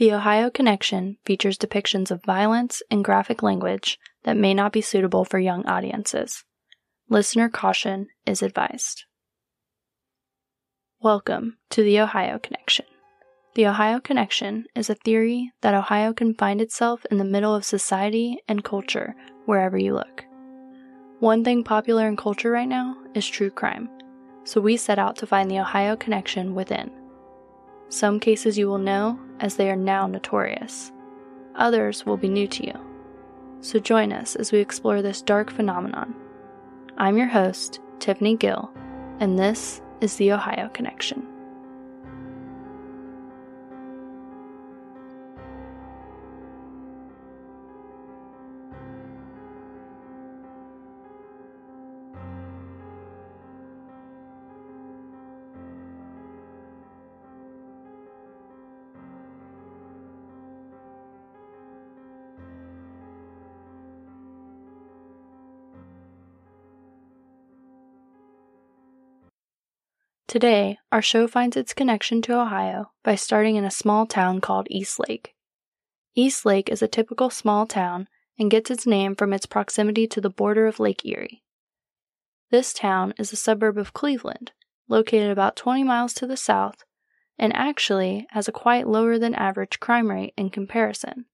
The Ohio Connection features depictions of violence and graphic language that may not be suitable for young audiences. Listener caution is advised. Welcome to the Ohio Connection. The Ohio Connection is a theory that Ohio can find itself in the middle of society and culture wherever you look. One thing popular in culture right now is true crime, so we set out to find the Ohio Connection within. Some cases you will know as they are now notorious, others will be new to you. So join us as we explore this dark phenomenon. I'm your host, Tiffany Gill, and this is the Ohio Connection. Today, our show finds its connection to Ohio by starting in a small town called Eastlake. East Lake is a typical small town and gets its name from its proximity to the border of Lake Erie. This town is a suburb of Cleveland, located about 20 miles to the south, and actually has a quite lower than average crime rate in comparison.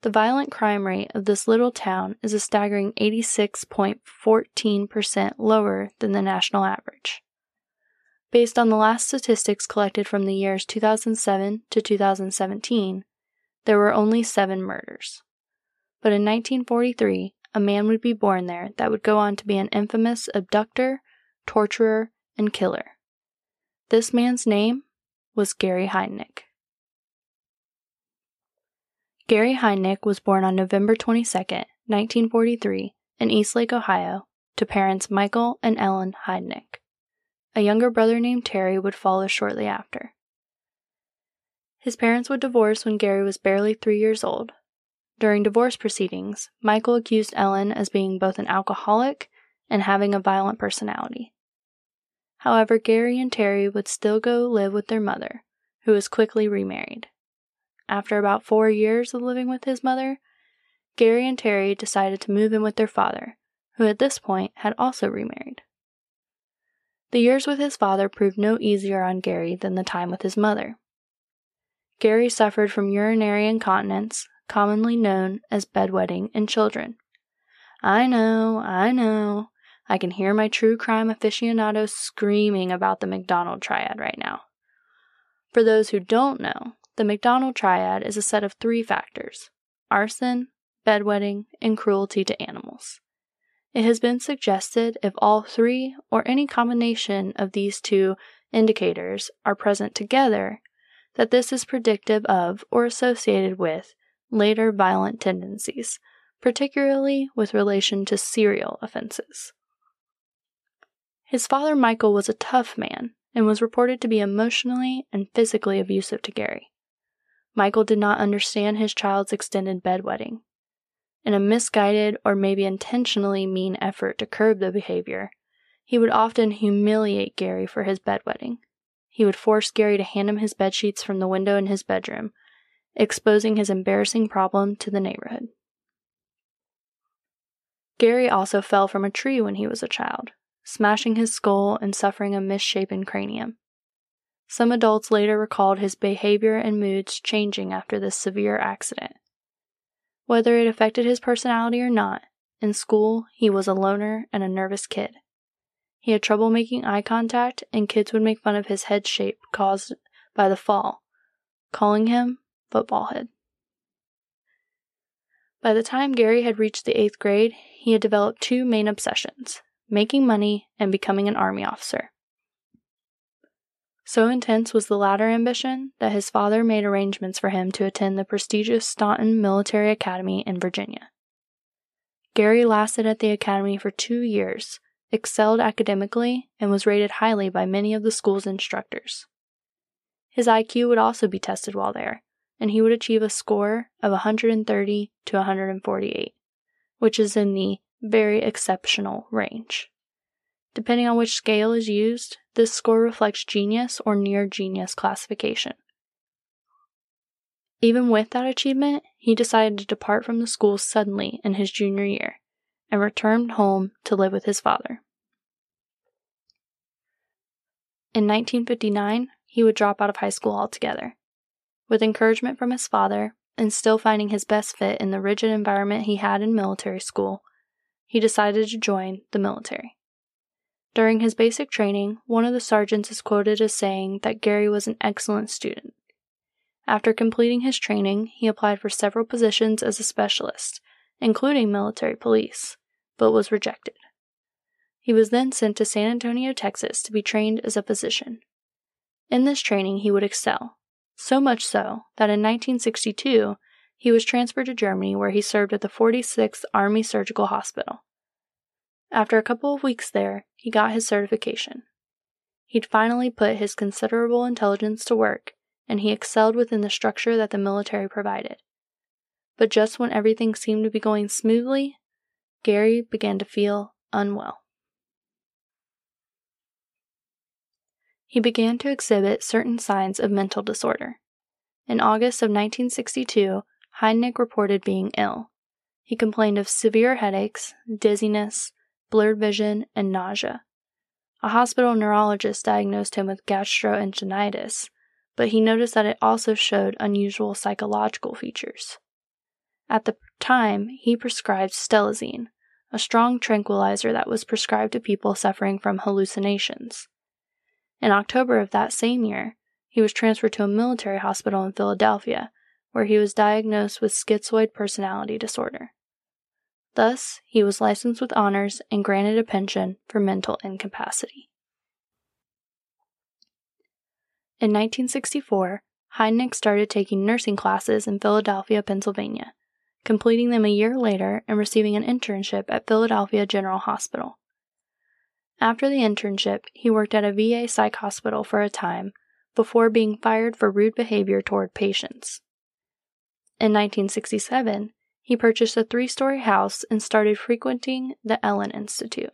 The violent crime rate of this little town is a staggering 86.14% lower than the national average. Based on the last statistics collected from the years 2007 to 2017, there were only seven murders. But in 1943, a man would be born there that would go on to be an infamous abductor, torturer, and killer. This man's name was Gary Heidnik. Gary Heidnik was born on November 22, 1943, in Eastlake, Ohio, to parents Michael and Ellen Heidnik. A younger brother named Terry would follow shortly after. His parents would divorce when Gary was barely three years old. During divorce proceedings, Michael accused Ellen as being both an alcoholic and having a violent personality. However, Gary and Terry would still go live with their mother, who was quickly remarried. After about four years of living with his mother, Gary and Terry decided to move in with their father, who at this point had also remarried. The years with his father proved no easier on Gary than the time with his mother. Gary suffered from urinary incontinence, commonly known as bedwetting in children. I know, I know. I can hear my true crime aficionados screaming about the McDonald triad right now. For those who don't know, the McDonald triad is a set of three factors arson, bedwetting, and cruelty to animals. It has been suggested if all three or any combination of these two indicators are present together, that this is predictive of or associated with later violent tendencies, particularly with relation to serial offenses. His father, Michael, was a tough man and was reported to be emotionally and physically abusive to Gary. Michael did not understand his child's extended bedwetting in a misguided or maybe intentionally mean effort to curb the behavior, he would often humiliate Gary for his bedwetting. He would force Gary to hand him his bed sheets from the window in his bedroom, exposing his embarrassing problem to the neighborhood. Gary also fell from a tree when he was a child, smashing his skull and suffering a misshapen cranium. Some adults later recalled his behavior and moods changing after this severe accident. Whether it affected his personality or not, in school he was a loner and a nervous kid. He had trouble making eye contact, and kids would make fun of his head shape caused by the fall, calling him football head. By the time Gary had reached the eighth grade, he had developed two main obsessions making money and becoming an army officer. So intense was the latter ambition that his father made arrangements for him to attend the prestigious Staunton Military Academy in Virginia. Gary lasted at the academy for two years, excelled academically, and was rated highly by many of the school's instructors. His IQ would also be tested while there, and he would achieve a score of 130 to 148, which is in the very exceptional range. Depending on which scale is used, this score reflects genius or near genius classification. Even with that achievement, he decided to depart from the school suddenly in his junior year and returned home to live with his father. In 1959, he would drop out of high school altogether. With encouragement from his father, and still finding his best fit in the rigid environment he had in military school, he decided to join the military. During his basic training, one of the sergeants is quoted as saying that Gary was an excellent student. After completing his training, he applied for several positions as a specialist, including military police, but was rejected. He was then sent to San Antonio, Texas to be trained as a physician. In this training, he would excel, so much so that in 1962 he was transferred to Germany where he served at the 46th Army Surgical Hospital. After a couple of weeks there, he got his certification. He'd finally put his considerable intelligence to work, and he excelled within the structure that the military provided. But just when everything seemed to be going smoothly, Gary began to feel unwell. He began to exhibit certain signs of mental disorder. In August of 1962, Heidnik reported being ill. He complained of severe headaches, dizziness, blurred vision, and nausea. A hospital neurologist diagnosed him with gastroenteritis, but he noticed that it also showed unusual psychological features. At the time, he prescribed stelazine, a strong tranquilizer that was prescribed to people suffering from hallucinations. In October of that same year, he was transferred to a military hospital in Philadelphia, where he was diagnosed with schizoid personality disorder. Thus, he was licensed with honors and granted a pension for mental incapacity. In 1964, Heidnik started taking nursing classes in Philadelphia, Pennsylvania, completing them a year later and receiving an internship at Philadelphia General Hospital. After the internship, he worked at a VA psych hospital for a time before being fired for rude behavior toward patients. In 1967, he purchased a three story house and started frequenting the Elwyn Institute,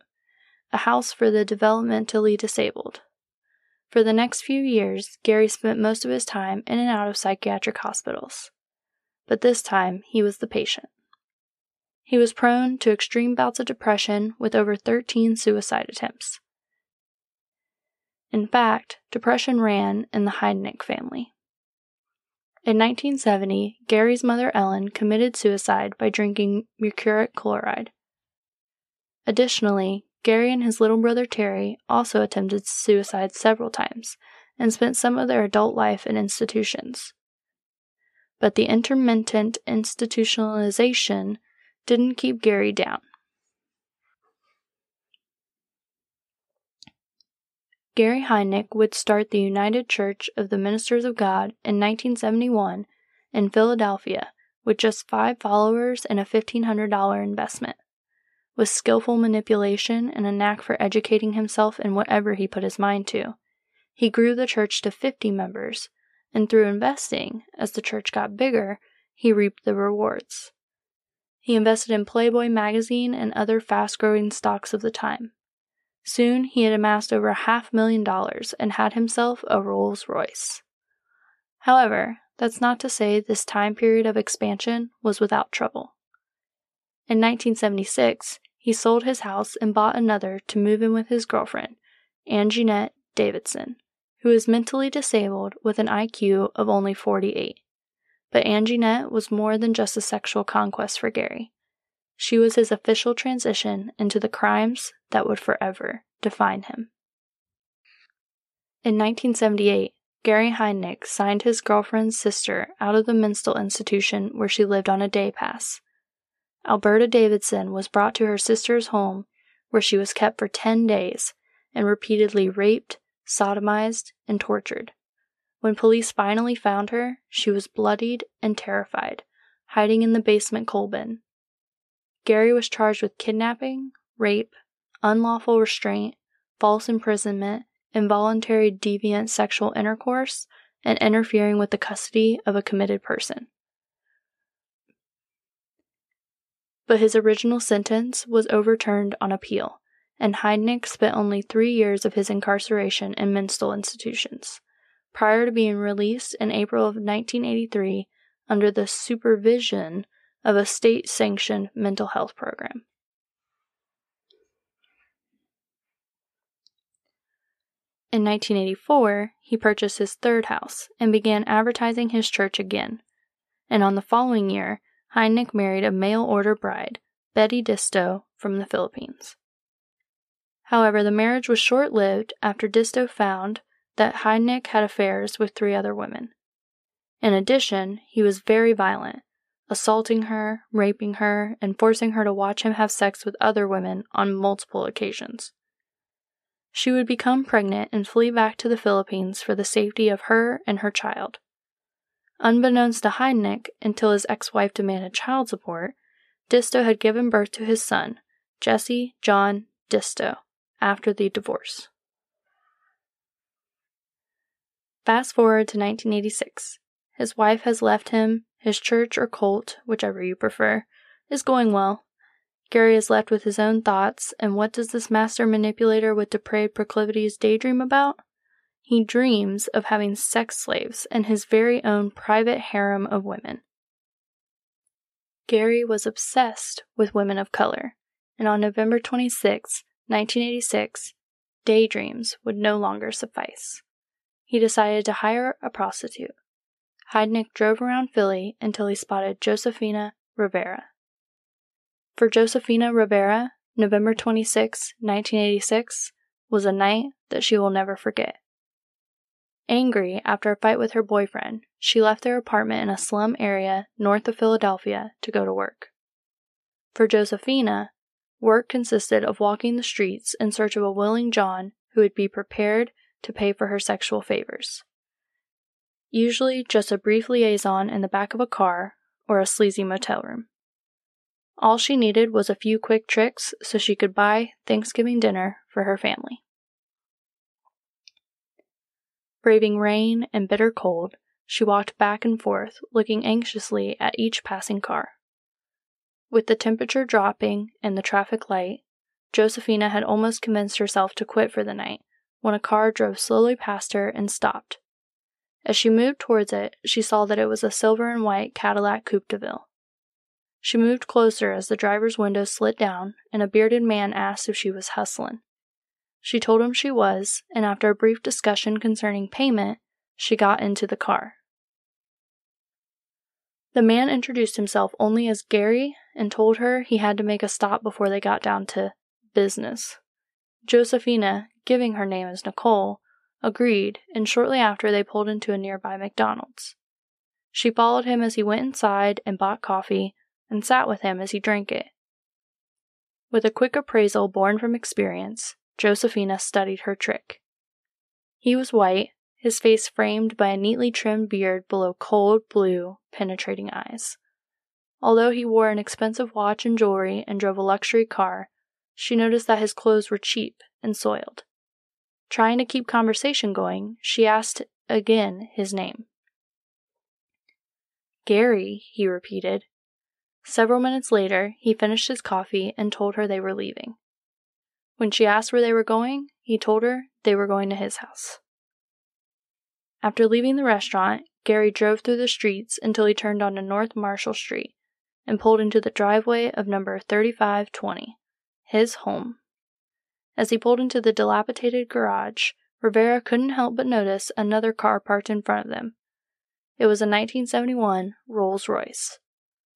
a house for the developmentally disabled. For the next few years, Gary spent most of his time in and out of psychiatric hospitals. But this time, he was the patient. He was prone to extreme bouts of depression with over 13 suicide attempts. In fact, depression ran in the Heidnik family. In 1970, Gary's mother Ellen committed suicide by drinking mercuric chloride. Additionally, Gary and his little brother Terry also attempted suicide several times and spent some of their adult life in institutions. But the intermittent institutionalization didn't keep Gary down. Gary Heidnik would start the United Church of the Ministers of God in 1971 in Philadelphia with just five followers and a $1,500 investment. With skillful manipulation and a knack for educating himself in whatever he put his mind to, he grew the church to 50 members, and through investing, as the church got bigger, he reaped the rewards. He invested in Playboy magazine and other fast growing stocks of the time. Soon he had amassed over a half million dollars and had himself a Rolls Royce. However, that's not to say this time period of expansion was without trouble. In 1976, he sold his house and bought another to move in with his girlfriend, Anginette Davidson, who was mentally disabled with an IQ of only 48. But Anginette was more than just a sexual conquest for Gary. She was his official transition into the crimes that would forever define him. In 1978, Gary Heidnik signed his girlfriend's sister out of the Mental institution where she lived on a day pass. Alberta Davidson was brought to her sister's home where she was kept for 10 days and repeatedly raped, sodomized, and tortured. When police finally found her, she was bloodied and terrified, hiding in the basement coal bin. Gary was charged with kidnapping, rape, unlawful restraint, false imprisonment, involuntary deviant sexual intercourse, and interfering with the custody of a committed person. But his original sentence was overturned on appeal, and Heidnik spent only three years of his incarceration in mental institutions, prior to being released in April of 1983 under the supervision of a state sanctioned mental health program. In 1984, he purchased his third house and began advertising his church again. And on the following year, Heidnik married a mail order bride, Betty Disto, from the Philippines. However, the marriage was short lived after Disto found that Heidnik had affairs with three other women. In addition, he was very violent, assaulting her, raping her, and forcing her to watch him have sex with other women on multiple occasions. She would become pregnant and flee back to the Philippines for the safety of her and her child. Unbeknownst to Heidnik, until his ex wife demanded child support, Disto had given birth to his son, Jesse John Disto, after the divorce. Fast forward to 1986. His wife has left him, his church or cult, whichever you prefer, is going well, Gary is left with his own thoughts, and what does this master manipulator with depraved proclivities daydream about? He dreams of having sex slaves and his very own private harem of women. Gary was obsessed with women of color, and on November 26, 1986, daydreams would no longer suffice. He decided to hire a prostitute. Heidnik drove around Philly until he spotted Josefina Rivera. For Josefina Rivera, November 26, 1986, was a night that she will never forget. Angry after a fight with her boyfriend, she left their apartment in a slum area north of Philadelphia to go to work. For Josefina, work consisted of walking the streets in search of a willing John who would be prepared to pay for her sexual favors. Usually just a brief liaison in the back of a car or a sleazy motel room. All she needed was a few quick tricks so she could buy Thanksgiving dinner for her family. Braving rain and bitter cold, she walked back and forth, looking anxiously at each passing car. With the temperature dropping and the traffic light, Josefina had almost convinced herself to quit for the night when a car drove slowly past her and stopped. As she moved towards it, she saw that it was a silver and white Cadillac Coupe de Ville. She moved closer as the driver's window slid down, and a bearded man asked if she was hustling. She told him she was, and after a brief discussion concerning payment, she got into the car. The man introduced himself only as Gary and told her he had to make a stop before they got down to business. Josefina, giving her name as Nicole, agreed, and shortly after they pulled into a nearby McDonald's. She followed him as he went inside and bought coffee, and sat with him as he drank it. With a quick appraisal born from experience, Josefina studied her trick. He was white, his face framed by a neatly trimmed beard below cold blue, penetrating eyes. Although he wore an expensive watch and jewelry and drove a luxury car, she noticed that his clothes were cheap and soiled. Trying to keep conversation going, she asked again his name. Gary, he repeated, Several minutes later, he finished his coffee and told her they were leaving. When she asked where they were going, he told her they were going to his house. After leaving the restaurant, Gary drove through the streets until he turned onto North Marshall Street and pulled into the driveway of number 3520, his home. As he pulled into the dilapidated garage, Rivera couldn't help but notice another car parked in front of them. It was a 1971 Rolls Royce.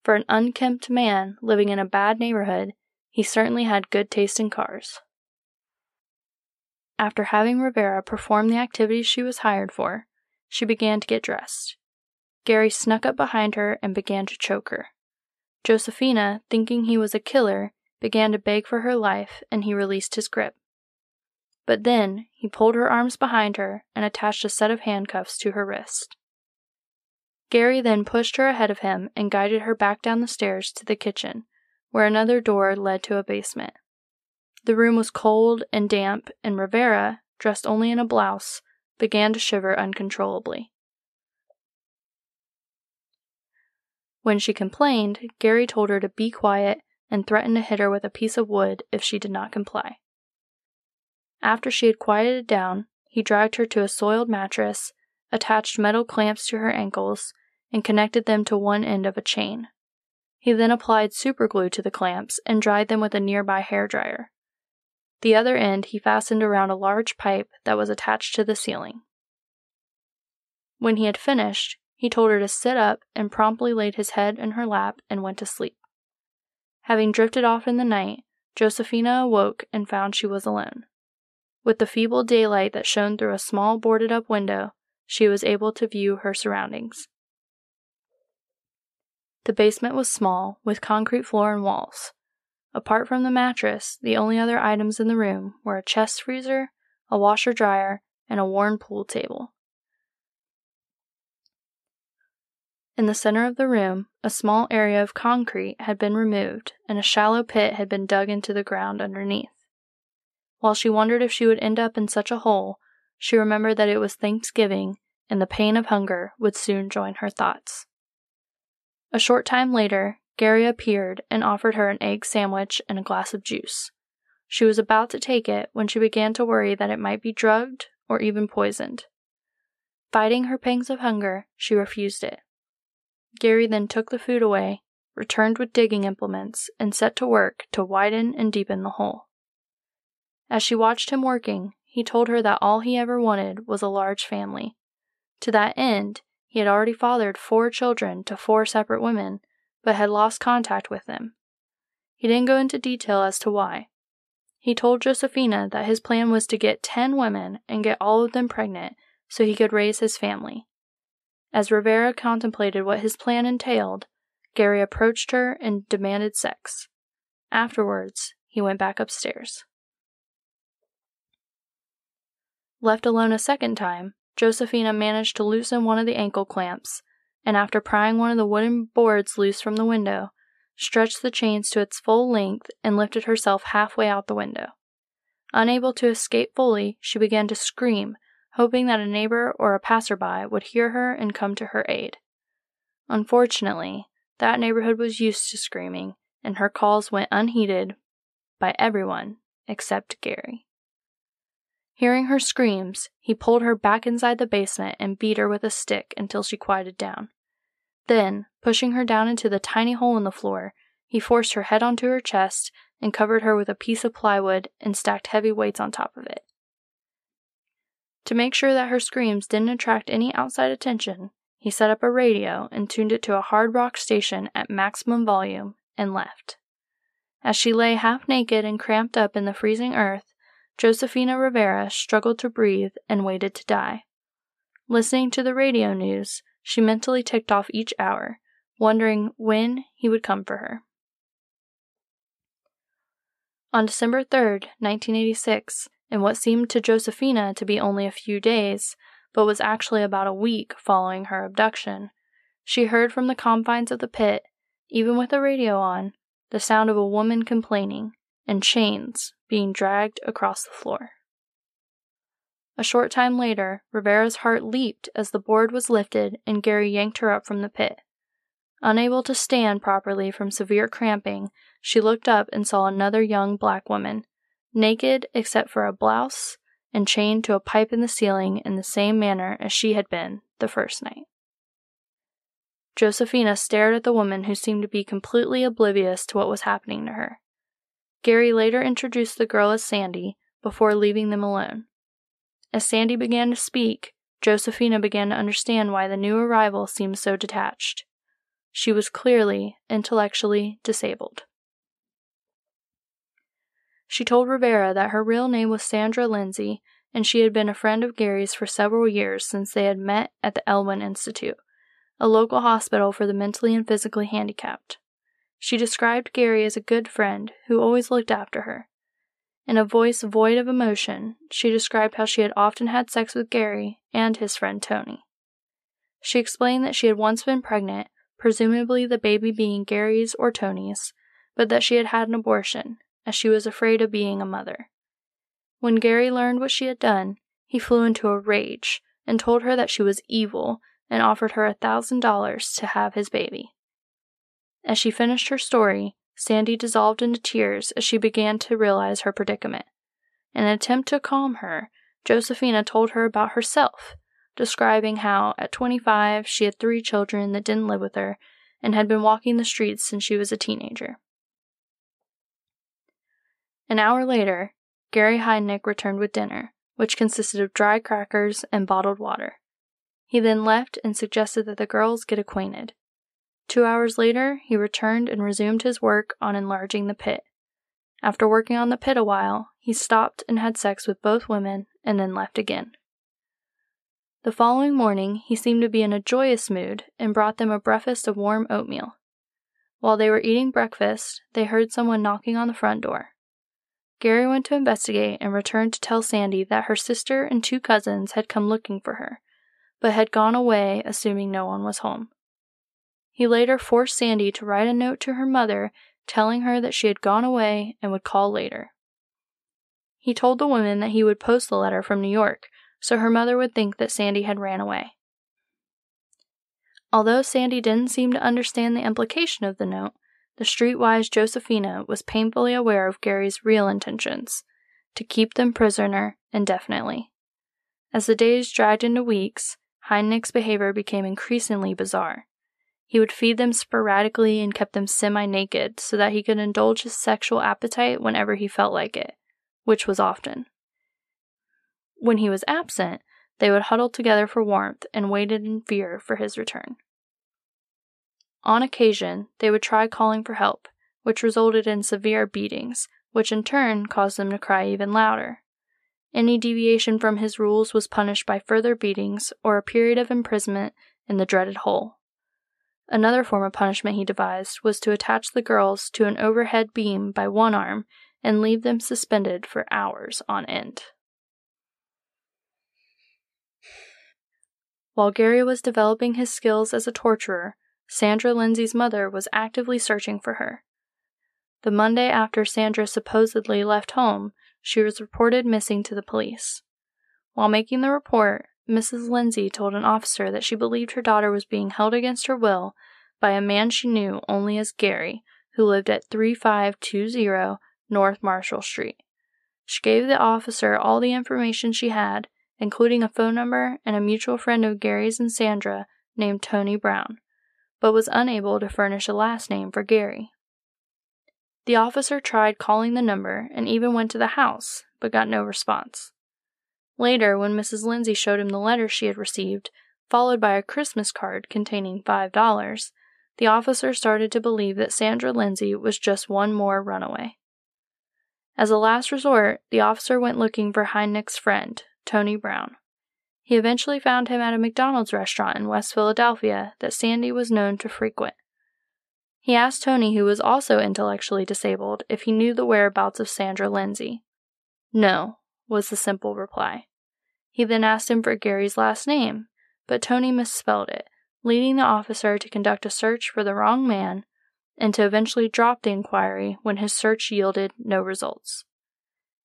For an unkempt man living in a bad neighborhood, he certainly had good taste in cars. After having Rivera perform the activities she was hired for, she began to get dressed. Gary snuck up behind her and began to choke her. Josefina, thinking he was a killer, began to beg for her life and he released his grip. But then he pulled her arms behind her and attached a set of handcuffs to her wrist. Gary then pushed her ahead of him and guided her back down the stairs to the kitchen, where another door led to a basement. The room was cold and damp, and Rivera, dressed only in a blouse, began to shiver uncontrollably. When she complained, Gary told her to be quiet and threatened to hit her with a piece of wood if she did not comply. After she had quieted down, he dragged her to a soiled mattress attached metal clamps to her ankles, and connected them to one end of a chain. He then applied superglue to the clamps and dried them with a nearby hair dryer. The other end he fastened around a large pipe that was attached to the ceiling. When he had finished, he told her to sit up and promptly laid his head in her lap and went to sleep. Having drifted off in the night, Josefina awoke and found she was alone. With the feeble daylight that shone through a small boarded up window, she was able to view her surroundings. The basement was small, with concrete floor and walls. Apart from the mattress, the only other items in the room were a chest freezer, a washer dryer, and a worn pool table. In the center of the room, a small area of concrete had been removed and a shallow pit had been dug into the ground underneath. While she wondered if she would end up in such a hole, she remembered that it was Thanksgiving and the pain of hunger would soon join her thoughts. A short time later, Gary appeared and offered her an egg sandwich and a glass of juice. She was about to take it when she began to worry that it might be drugged or even poisoned. Fighting her pangs of hunger, she refused it. Gary then took the food away, returned with digging implements, and set to work to widen and deepen the hole. As she watched him working, he told her that all he ever wanted was a large family. To that end, he had already fathered four children to four separate women, but had lost contact with them. He didn't go into detail as to why. He told Josefina that his plan was to get ten women and get all of them pregnant so he could raise his family. As Rivera contemplated what his plan entailed, Gary approached her and demanded sex. Afterwards, he went back upstairs. Left alone a second time, Josefina managed to loosen one of the ankle clamps, and after prying one of the wooden boards loose from the window, stretched the chains to its full length and lifted herself halfway out the window. Unable to escape fully, she began to scream, hoping that a neighbor or a passerby would hear her and come to her aid. Unfortunately, that neighborhood was used to screaming, and her calls went unheeded by everyone except Gary. Hearing her screams, he pulled her back inside the basement and beat her with a stick until she quieted down. Then, pushing her down into the tiny hole in the floor, he forced her head onto her chest and covered her with a piece of plywood and stacked heavy weights on top of it. To make sure that her screams didn't attract any outside attention, he set up a radio and tuned it to a hard rock station at maximum volume and left. As she lay half naked and cramped up in the freezing earth, Josefina Rivera struggled to breathe and waited to die. Listening to the radio news, she mentally ticked off each hour, wondering when he would come for her. On December 3, 1986, in what seemed to Josefina to be only a few days, but was actually about a week following her abduction, she heard from the confines of the pit, even with the radio on, the sound of a woman complaining and chains being dragged across the floor. A short time later, Rivera's heart leaped as the board was lifted and Gary yanked her up from the pit. Unable to stand properly from severe cramping, she looked up and saw another young black woman, naked except for a blouse and chained to a pipe in the ceiling in the same manner as she had been the first night. Josefina stared at the woman who seemed to be completely oblivious to what was happening to her. Gary later introduced the girl as Sandy before leaving them alone. As Sandy began to speak, Josefina began to understand why the new arrival seemed so detached. She was clearly intellectually disabled. She told Rivera that her real name was Sandra Lindsay and she had been a friend of Gary's for several years since they had met at the Elwyn Institute, a local hospital for the mentally and physically handicapped. She described Gary as a good friend who always looked after her. In a voice void of emotion, she described how she had often had sex with Gary and his friend Tony. She explained that she had once been pregnant, presumably the baby being Gary's or Tony's, but that she had had an abortion, as she was afraid of being a mother. When Gary learned what she had done, he flew into a rage and told her that she was evil and offered her a thousand dollars to have his baby. As she finished her story, Sandy dissolved into tears as she began to realize her predicament. In an attempt to calm her, Josefina told her about herself, describing how, at 25, she had three children that didn't live with her and had been walking the streets since she was a teenager. An hour later, Gary Heidnik returned with dinner, which consisted of dry crackers and bottled water. He then left and suggested that the girls get acquainted. Two hours later, he returned and resumed his work on enlarging the pit. After working on the pit a while, he stopped and had sex with both women and then left again. The following morning, he seemed to be in a joyous mood and brought them a breakfast of warm oatmeal. While they were eating breakfast, they heard someone knocking on the front door. Gary went to investigate and returned to tell Sandy that her sister and two cousins had come looking for her, but had gone away, assuming no one was home. He later forced Sandy to write a note to her mother telling her that she had gone away and would call later. He told the woman that he would post the letter from New York, so her mother would think that Sandy had ran away. Although Sandy didn't seem to understand the implication of the note, the streetwise Josefina was painfully aware of Gary's real intentions to keep them prisoner indefinitely. As the days dragged into weeks, Heidnik's behavior became increasingly bizarre. He would feed them sporadically and kept them semi naked so that he could indulge his sexual appetite whenever he felt like it, which was often. When he was absent, they would huddle together for warmth and waited in fear for his return. On occasion, they would try calling for help, which resulted in severe beatings, which in turn caused them to cry even louder. Any deviation from his rules was punished by further beatings or a period of imprisonment in the dreaded hole. Another form of punishment he devised was to attach the girls to an overhead beam by one arm and leave them suspended for hours on end. While Gary was developing his skills as a torturer, Sandra Lindsay's mother was actively searching for her. The Monday after Sandra supposedly left home, she was reported missing to the police. While making the report, Mrs. Lindsay told an officer that she believed her daughter was being held against her will by a man she knew only as Gary, who lived at 3520 North Marshall Street. She gave the officer all the information she had, including a phone number and a mutual friend of Gary's and Sandra named Tony Brown but was unable to furnish a last name for Gary. The officer tried calling the number and even went to the house, but got no response. Later, when Mrs. Lindsay showed him the letter she had received, followed by a Christmas card containing $5, the officer started to believe that Sandra Lindsay was just one more runaway. As a last resort, the officer went looking for Heidnik's friend, Tony Brown. He eventually found him at a McDonald's restaurant in West Philadelphia that Sandy was known to frequent. He asked Tony, who was also intellectually disabled, if he knew the whereabouts of Sandra Lindsay. No, was the simple reply. He then asked him for Gary's last name, but Tony misspelled it, leading the officer to conduct a search for the wrong man and to eventually drop the inquiry when his search yielded no results.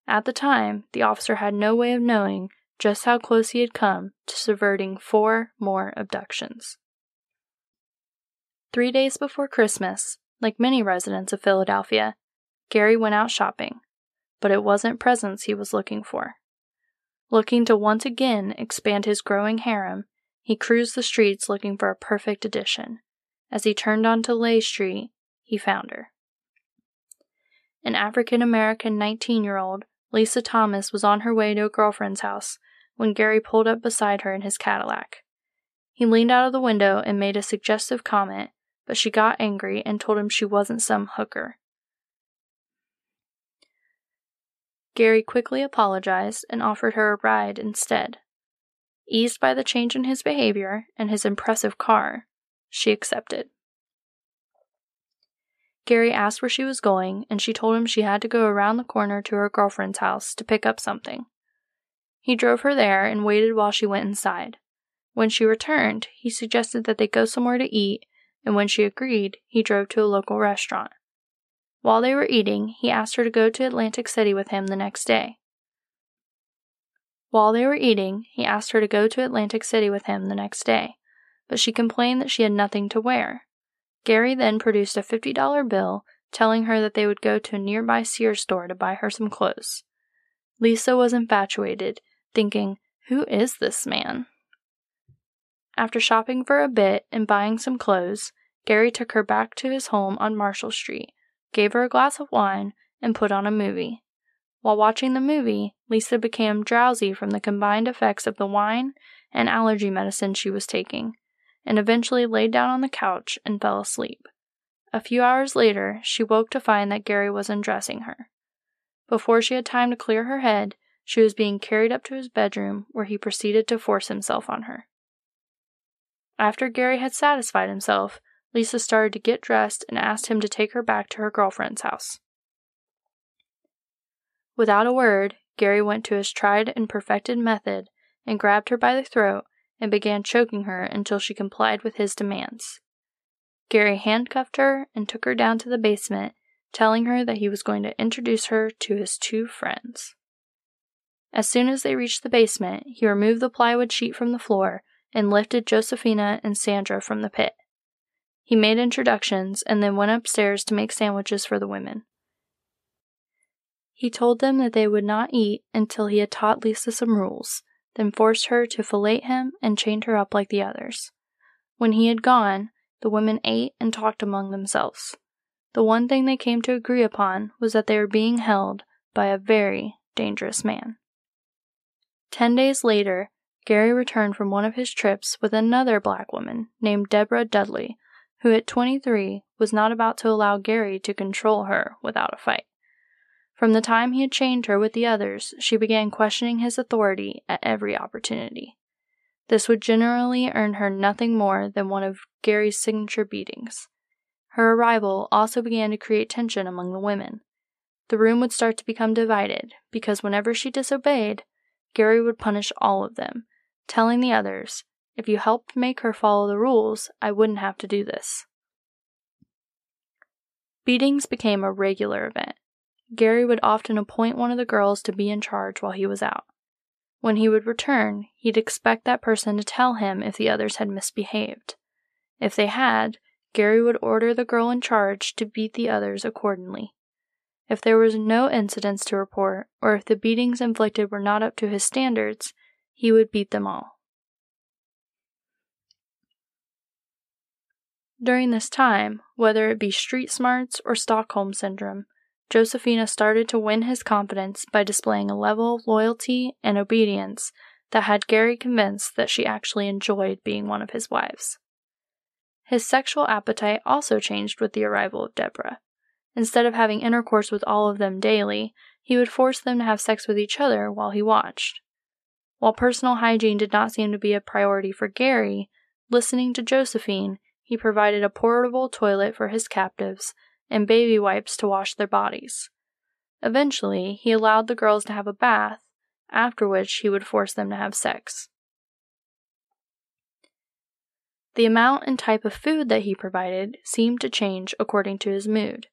At the time, the officer had no way of knowing just how close he had come to subverting four more abductions. Three days before Christmas, like many residents of Philadelphia, Gary went out shopping, but it wasn't presents he was looking for. Looking to once again expand his growing harem, he cruised the streets looking for a perfect addition. As he turned onto Lay Street, he found her. An African American 19 year old Lisa Thomas was on her way to a girlfriend's house when Gary pulled up beside her in his Cadillac. He leaned out of the window and made a suggestive comment, but she got angry and told him she wasn't some hooker. Gary quickly apologized and offered her a ride instead. Eased by the change in his behavior and his impressive car, she accepted. Gary asked where she was going, and she told him she had to go around the corner to her girlfriend's house to pick up something. He drove her there and waited while she went inside. When she returned, he suggested that they go somewhere to eat, and when she agreed, he drove to a local restaurant. While they were eating, he asked her to go to Atlantic City with him the next day. While they were eating, he asked her to go to Atlantic City with him the next day, but she complained that she had nothing to wear. Gary then produced a $50 bill, telling her that they would go to a nearby Sears store to buy her some clothes. Lisa was infatuated, thinking, Who is this man? After shopping for a bit and buying some clothes, Gary took her back to his home on Marshall Street, gave her a glass of wine, and put on a movie. While watching the movie, Lisa became drowsy from the combined effects of the wine and allergy medicine she was taking, and eventually laid down on the couch and fell asleep. A few hours later, she woke to find that Gary was undressing her. Before she had time to clear her head, she was being carried up to his bedroom where he proceeded to force himself on her. After Gary had satisfied himself, Lisa started to get dressed and asked him to take her back to her girlfriend's house. Without a word, Gary went to his tried and perfected method and grabbed her by the throat and began choking her until she complied with his demands. Gary handcuffed her and took her down to the basement, telling her that he was going to introduce her to his two friends. As soon as they reached the basement, he removed the plywood sheet from the floor and lifted Josefina and Sandra from the pit. He made introductions and then went upstairs to make sandwiches for the women. He told them that they would not eat until he had taught Lisa some rules, then forced her to fillet him and chained her up like the others. When he had gone, the women ate and talked among themselves. The one thing they came to agree upon was that they were being held by a very dangerous man. Ten days later, Gary returned from one of his trips with another black woman named Deborah Dudley, who at 23 was not about to allow Gary to control her without a fight. From the time he had chained her with the others, she began questioning his authority at every opportunity. This would generally earn her nothing more than one of Gary's signature beatings. Her arrival also began to create tension among the women. The room would start to become divided because whenever she disobeyed, Gary would punish all of them, telling the others, If you helped make her follow the rules, I wouldn't have to do this. Beatings became a regular event. Gary would often appoint one of the girls to be in charge while he was out. When he would return, he'd expect that person to tell him if the others had misbehaved. If they had, Gary would order the girl in charge to beat the others accordingly. If there was no incidents to report, or if the beatings inflicted were not up to his standards, he would beat them all. During this time, whether it be street smarts or Stockholm syndrome, Josefina started to win his confidence by displaying a level of loyalty and obedience that had Gary convinced that she actually enjoyed being one of his wives. His sexual appetite also changed with the arrival of Deborah. Instead of having intercourse with all of them daily, he would force them to have sex with each other while he watched. While personal hygiene did not seem to be a priority for Gary, listening to Josephine, he provided a portable toilet for his captives and baby wipes to wash their bodies. Eventually, he allowed the girls to have a bath, after which he would force them to have sex. The amount and type of food that he provided seemed to change according to his mood.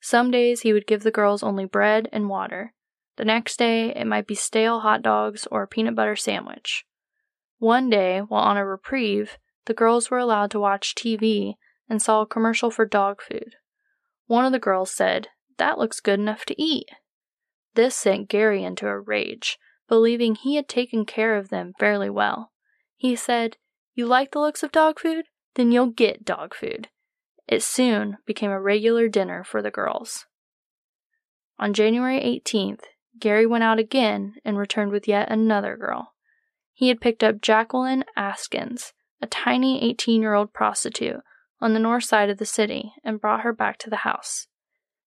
Some days he would give the girls only bread and water. The next day it might be stale hot dogs or a peanut butter sandwich. One day, while on a reprieve, the girls were allowed to watch TV and saw a commercial for dog food. One of the girls said, That looks good enough to eat. This sent Gary into a rage, believing he had taken care of them fairly well. He said, You like the looks of dog food? Then you'll get dog food. It soon became a regular dinner for the girls. On January 18th, Gary went out again and returned with yet another girl. He had picked up Jacqueline Askins, a tiny 18 year old prostitute, on the north side of the city and brought her back to the house.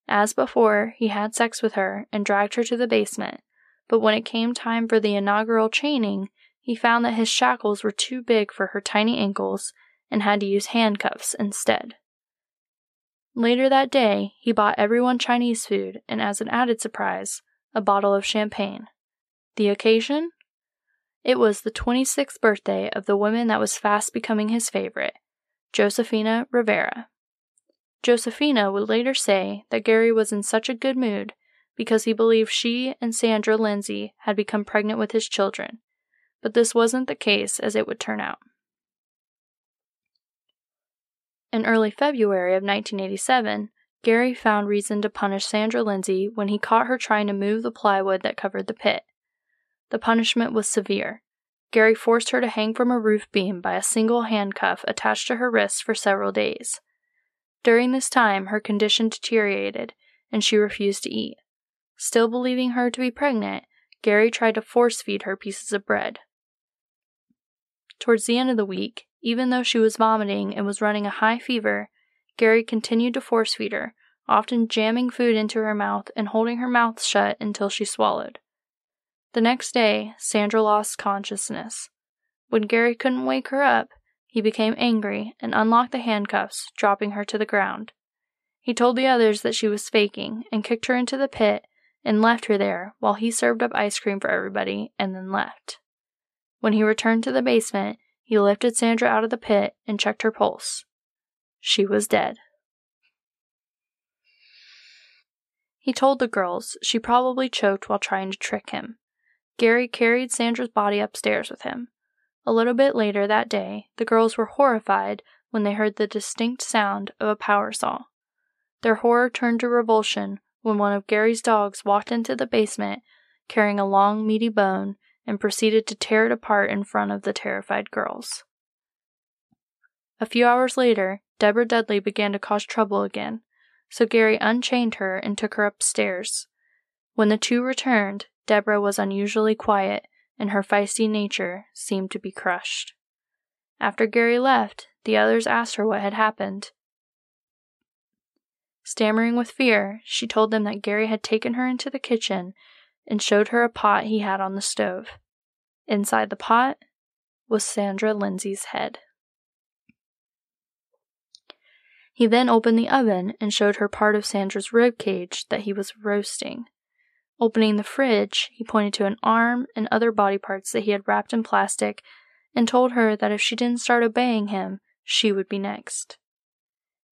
As before, he had sex with her and dragged her to the basement, but when it came time for the inaugural chaining, he found that his shackles were too big for her tiny ankles and had to use handcuffs instead. Later that day, he bought everyone Chinese food and, as an added surprise, a bottle of champagne. The occasion? It was the 26th birthday of the woman that was fast becoming his favorite, Josefina Rivera. Josefina would later say that Gary was in such a good mood because he believed she and Sandra Lindsay had become pregnant with his children, but this wasn't the case as it would turn out. In early February of 1987, Gary found reason to punish Sandra Lindsay when he caught her trying to move the plywood that covered the pit. The punishment was severe. Gary forced her to hang from a roof beam by a single handcuff attached to her wrists for several days. During this time, her condition deteriorated and she refused to eat. Still believing her to be pregnant, Gary tried to force feed her pieces of bread. Towards the end of the week, even though she was vomiting and was running a high fever, Gary continued to force feed her, often jamming food into her mouth and holding her mouth shut until she swallowed. The next day, Sandra lost consciousness. When Gary couldn't wake her up, he became angry and unlocked the handcuffs, dropping her to the ground. He told the others that she was faking and kicked her into the pit and left her there while he served up ice cream for everybody and then left. When he returned to the basement, he lifted Sandra out of the pit and checked her pulse. She was dead. He told the girls she probably choked while trying to trick him. Gary carried Sandra's body upstairs with him. A little bit later that day, the girls were horrified when they heard the distinct sound of a power saw. Their horror turned to revulsion when one of Gary's dogs walked into the basement carrying a long, meaty bone and proceeded to tear it apart in front of the terrified girls. A few hours later, Deborah Dudley began to cause trouble again, so Gary unchained her and took her upstairs. When the two returned, Deborah was unusually quiet, and her feisty nature seemed to be crushed. After Gary left, the others asked her what had happened. Stammering with fear, she told them that Gary had taken her into the kitchen and showed her a pot he had on the stove. Inside the pot was Sandra Lindsay's head. He then opened the oven and showed her part of Sandra's rib cage that he was roasting. Opening the fridge, he pointed to an arm and other body parts that he had wrapped in plastic and told her that if she didn't start obeying him, she would be next.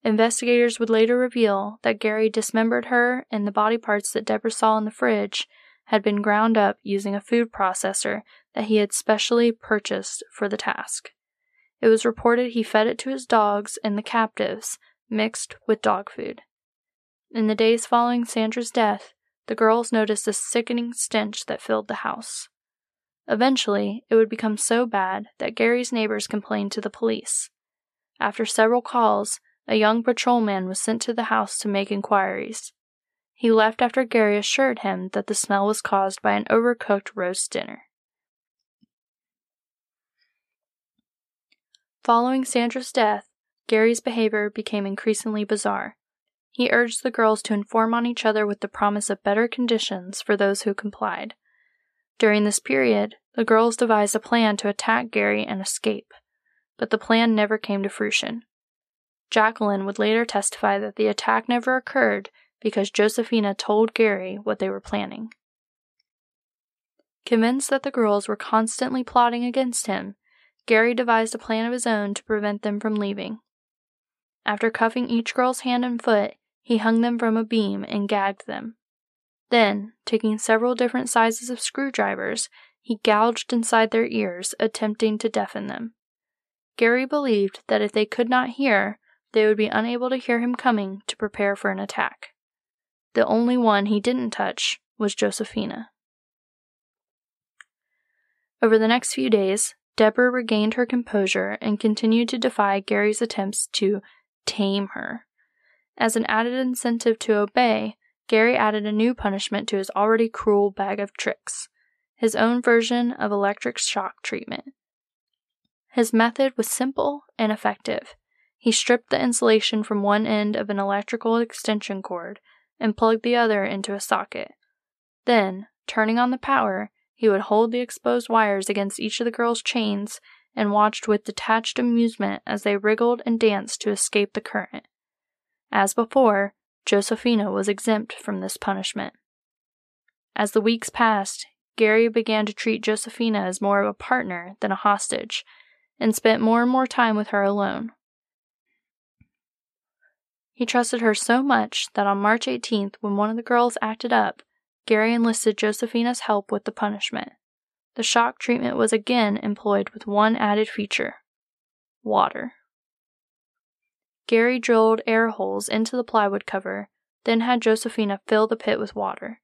Investigators would later reveal that Gary dismembered her and the body parts that Deborah saw in the fridge had been ground up using a food processor that he had specially purchased for the task. It was reported he fed it to his dogs and the captives, mixed with dog food. In the days following Sandra's death, the girls noticed a sickening stench that filled the house. Eventually, it would become so bad that Gary's neighbors complained to the police. After several calls, a young patrolman was sent to the house to make inquiries. He left after Gary assured him that the smell was caused by an overcooked roast dinner. Following Sandra's death, Gary's behavior became increasingly bizarre. He urged the girls to inform on each other with the promise of better conditions for those who complied. During this period, the girls devised a plan to attack Gary and escape, but the plan never came to fruition. Jacqueline would later testify that the attack never occurred because Josefina told Gary what they were planning. Convinced that the girls were constantly plotting against him, Gary devised a plan of his own to prevent them from leaving. After cuffing each girl's hand and foot, he hung them from a beam and gagged them. Then, taking several different sizes of screwdrivers, he gouged inside their ears, attempting to deafen them. Gary believed that if they could not hear, they would be unable to hear him coming to prepare for an attack. The only one he didn't touch was Josefina. Over the next few days, Deborah regained her composure and continued to defy Gary's attempts to tame her. As an added incentive to obey, Gary added a new punishment to his already cruel bag of tricks his own version of electric shock treatment. His method was simple and effective. He stripped the insulation from one end of an electrical extension cord and plugged the other into a socket. Then, turning on the power, he would hold the exposed wires against each of the girls' chains and watched with detached amusement as they wriggled and danced to escape the current. As before, Josefina was exempt from this punishment. As the weeks passed, Gary began to treat Josefina as more of a partner than a hostage, and spent more and more time with her alone. He trusted her so much that on March 18th, when one of the girls acted up, Gary enlisted Josefina's help with the punishment. The shock treatment was again employed with one added feature water. Gary drilled air holes into the plywood cover, then had Josefina fill the pit with water.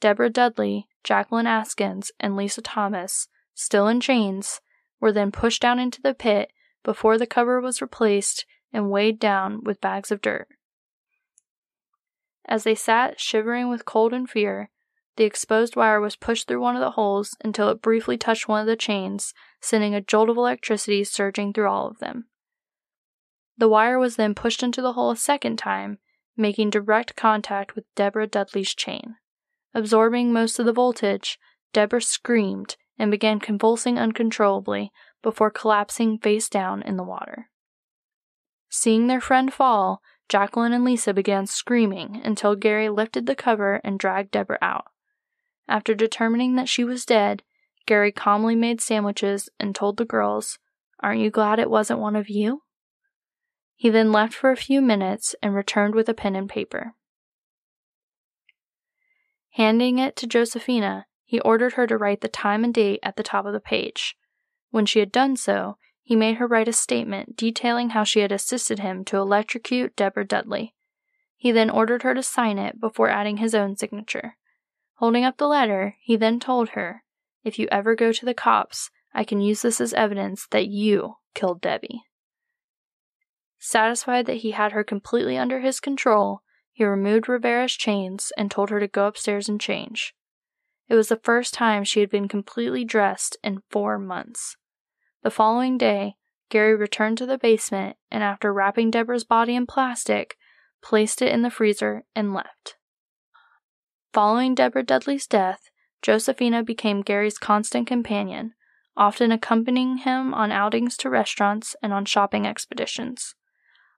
Deborah Dudley, Jacqueline Askins, and Lisa Thomas still in chains, were then pushed down into the pit before the cover was replaced and weighed down with bags of dirt. As they sat shivering with cold and fear, the exposed wire was pushed through one of the holes until it briefly touched one of the chains, sending a jolt of electricity surging through all of them. The wire was then pushed into the hole a second time, making direct contact with Deborah Dudley's chain. Absorbing most of the voltage, Deborah screamed and began convulsing uncontrollably before collapsing face down in the water. Seeing their friend fall, Jacqueline and Lisa began screaming until Gary lifted the cover and dragged Deborah out. After determining that she was dead, Gary calmly made sandwiches and told the girls, Aren't you glad it wasn't one of you? He then left for a few minutes and returned with a pen and paper. Handing it to Josefina, he ordered her to write the time and date at the top of the page. When she had done so, he made her write a statement detailing how she had assisted him to electrocute Deborah Dudley. He then ordered her to sign it before adding his own signature. Holding up the letter, he then told her, If you ever go to the cops, I can use this as evidence that you killed Debbie. Satisfied that he had her completely under his control, he removed Rivera's chains and told her to go upstairs and change. It was the first time she had been completely dressed in four months. The following day, Gary returned to the basement and, after wrapping Deborah's body in plastic, placed it in the freezer and left. Following Deborah Dudley's death, Josefina became Gary's constant companion, often accompanying him on outings to restaurants and on shopping expeditions.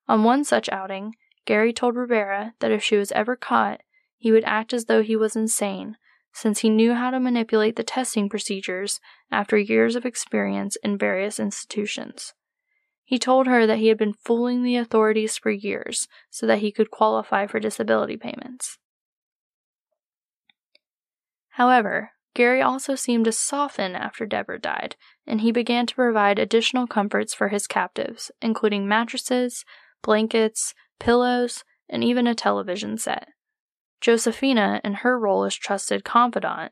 On one such outing, Gary told Rivera that if she was ever caught, he would act as though he was insane, since he knew how to manipulate the testing procedures after years of experience in various institutions. He told her that he had been fooling the authorities for years so that he could qualify for disability payments. However, Gary also seemed to soften after Deborah died, and he began to provide additional comforts for his captives, including mattresses, blankets, pillows, and even a television set. Josefina, in her role as trusted confidant,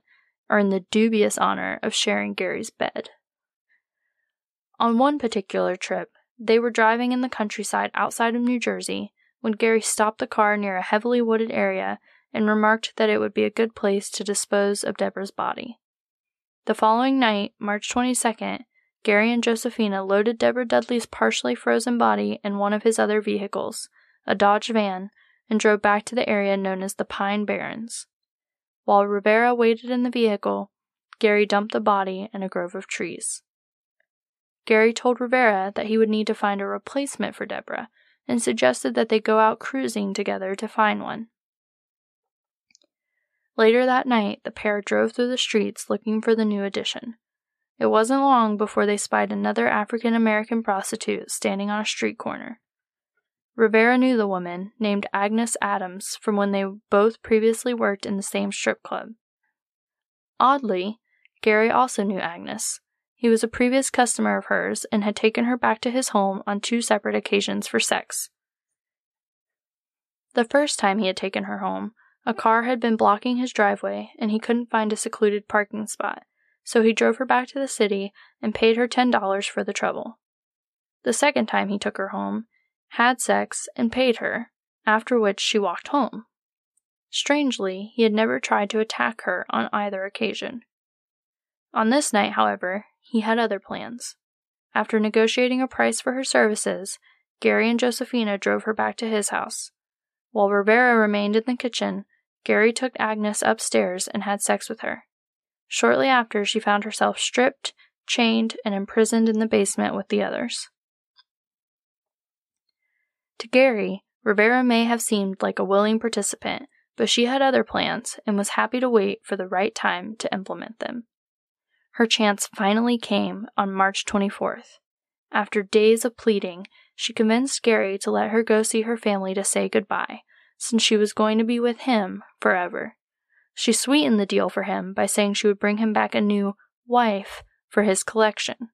earned the dubious honor of sharing Gary's bed. On one particular trip, they were driving in the countryside outside of New Jersey when Gary stopped the car near a heavily wooded area and remarked that it would be a good place to dispose of Deborah's body. The following night, March 22nd, Gary and Josefina loaded Deborah Dudley's partially frozen body in one of his other vehicles, a Dodge van, and drove back to the area known as the Pine Barrens. While Rivera waited in the vehicle, Gary dumped the body in a grove of trees. Gary told Rivera that he would need to find a replacement for Deborah and suggested that they go out cruising together to find one. Later that night, the pair drove through the streets looking for the new addition. It wasn't long before they spied another African American prostitute standing on a street corner. Rivera knew the woman, named Agnes Adams, from when they both previously worked in the same strip club. Oddly, Gary also knew Agnes. He was a previous customer of hers and had taken her back to his home on two separate occasions for sex. The first time he had taken her home, a car had been blocking his driveway and he couldn't find a secluded parking spot, so he drove her back to the city and paid her $10 for the trouble. The second time he took her home, had sex, and paid her, after which she walked home. Strangely, he had never tried to attack her on either occasion. On this night, however, he had other plans. After negotiating a price for her services, Gary and Josefina drove her back to his house. While Rivera remained in the kitchen, Gary took Agnes upstairs and had sex with her. Shortly after, she found herself stripped, chained, and imprisoned in the basement with the others. To Gary, Rivera may have seemed like a willing participant, but she had other plans and was happy to wait for the right time to implement them. Her chance finally came on March 24th. After days of pleading, she convinced Gary to let her go see her family to say goodbye, since she was going to be with him forever. She sweetened the deal for him by saying she would bring him back a new wife for his collection.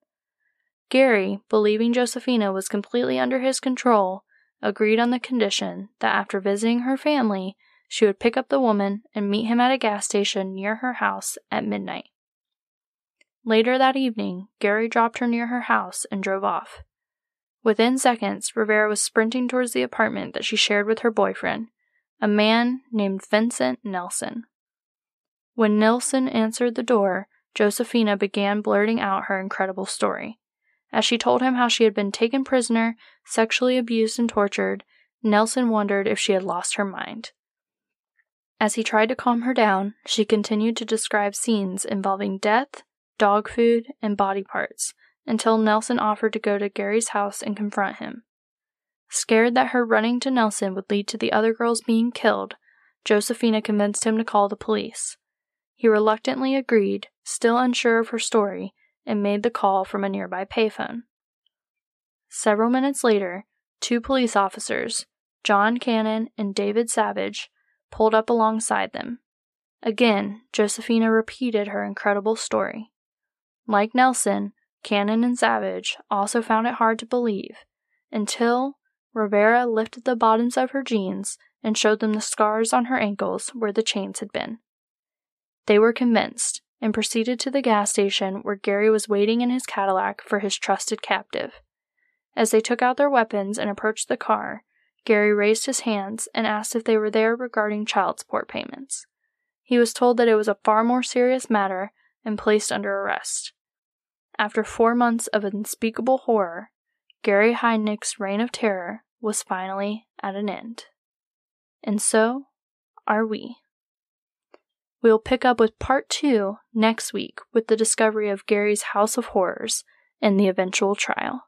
Gary, believing Josefina was completely under his control, agreed on the condition that after visiting her family, she would pick up the woman and meet him at a gas station near her house at midnight. Later that evening, Gary dropped her near her house and drove off. Within seconds, Rivera was sprinting towards the apartment that she shared with her boyfriend, a man named Vincent Nelson. When Nelson answered the door, Josefina began blurting out her incredible story. As she told him how she had been taken prisoner, sexually abused, and tortured, Nelson wondered if she had lost her mind. As he tried to calm her down, she continued to describe scenes involving death, dog food, and body parts until Nelson offered to go to Gary's house and confront him. Scared that her running to Nelson would lead to the other girls being killed, Josefina convinced him to call the police. He reluctantly agreed, still unsure of her story, and made the call from a nearby payphone. Several minutes later, two police officers, John Cannon and David Savage, pulled up alongside them. Again, Josefina repeated her incredible story. Like Nelson, Cannon and Savage also found it hard to believe until Rivera lifted the bottoms of her jeans and showed them the scars on her ankles where the chains had been. They were convinced and proceeded to the gas station where Gary was waiting in his Cadillac for his trusted captive. As they took out their weapons and approached the car, Gary raised his hands and asked if they were there regarding child support payments. He was told that it was a far more serious matter and placed under arrest. After four months of unspeakable horror, Gary Heidnik's reign of terror was finally at an end. And so are we. We'll pick up with part two next week with the discovery of Gary's House of Horrors and the eventual trial.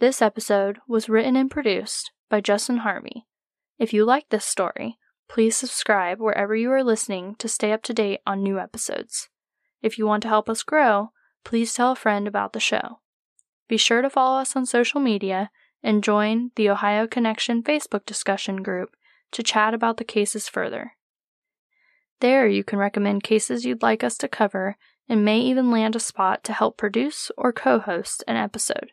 This episode was written and produced by Justin Harvey. If you like this story, please subscribe wherever you are listening to stay up to date on new episodes. If you want to help us grow, please tell a friend about the show. Be sure to follow us on social media and join the Ohio Connection Facebook discussion group to chat about the cases further. There, you can recommend cases you'd like us to cover and may even land a spot to help produce or co host an episode.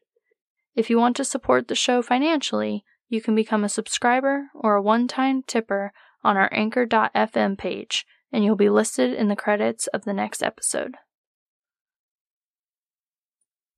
If you want to support the show financially, you can become a subscriber or a one time tipper on our anchor.fm page, and you'll be listed in the credits of the next episode.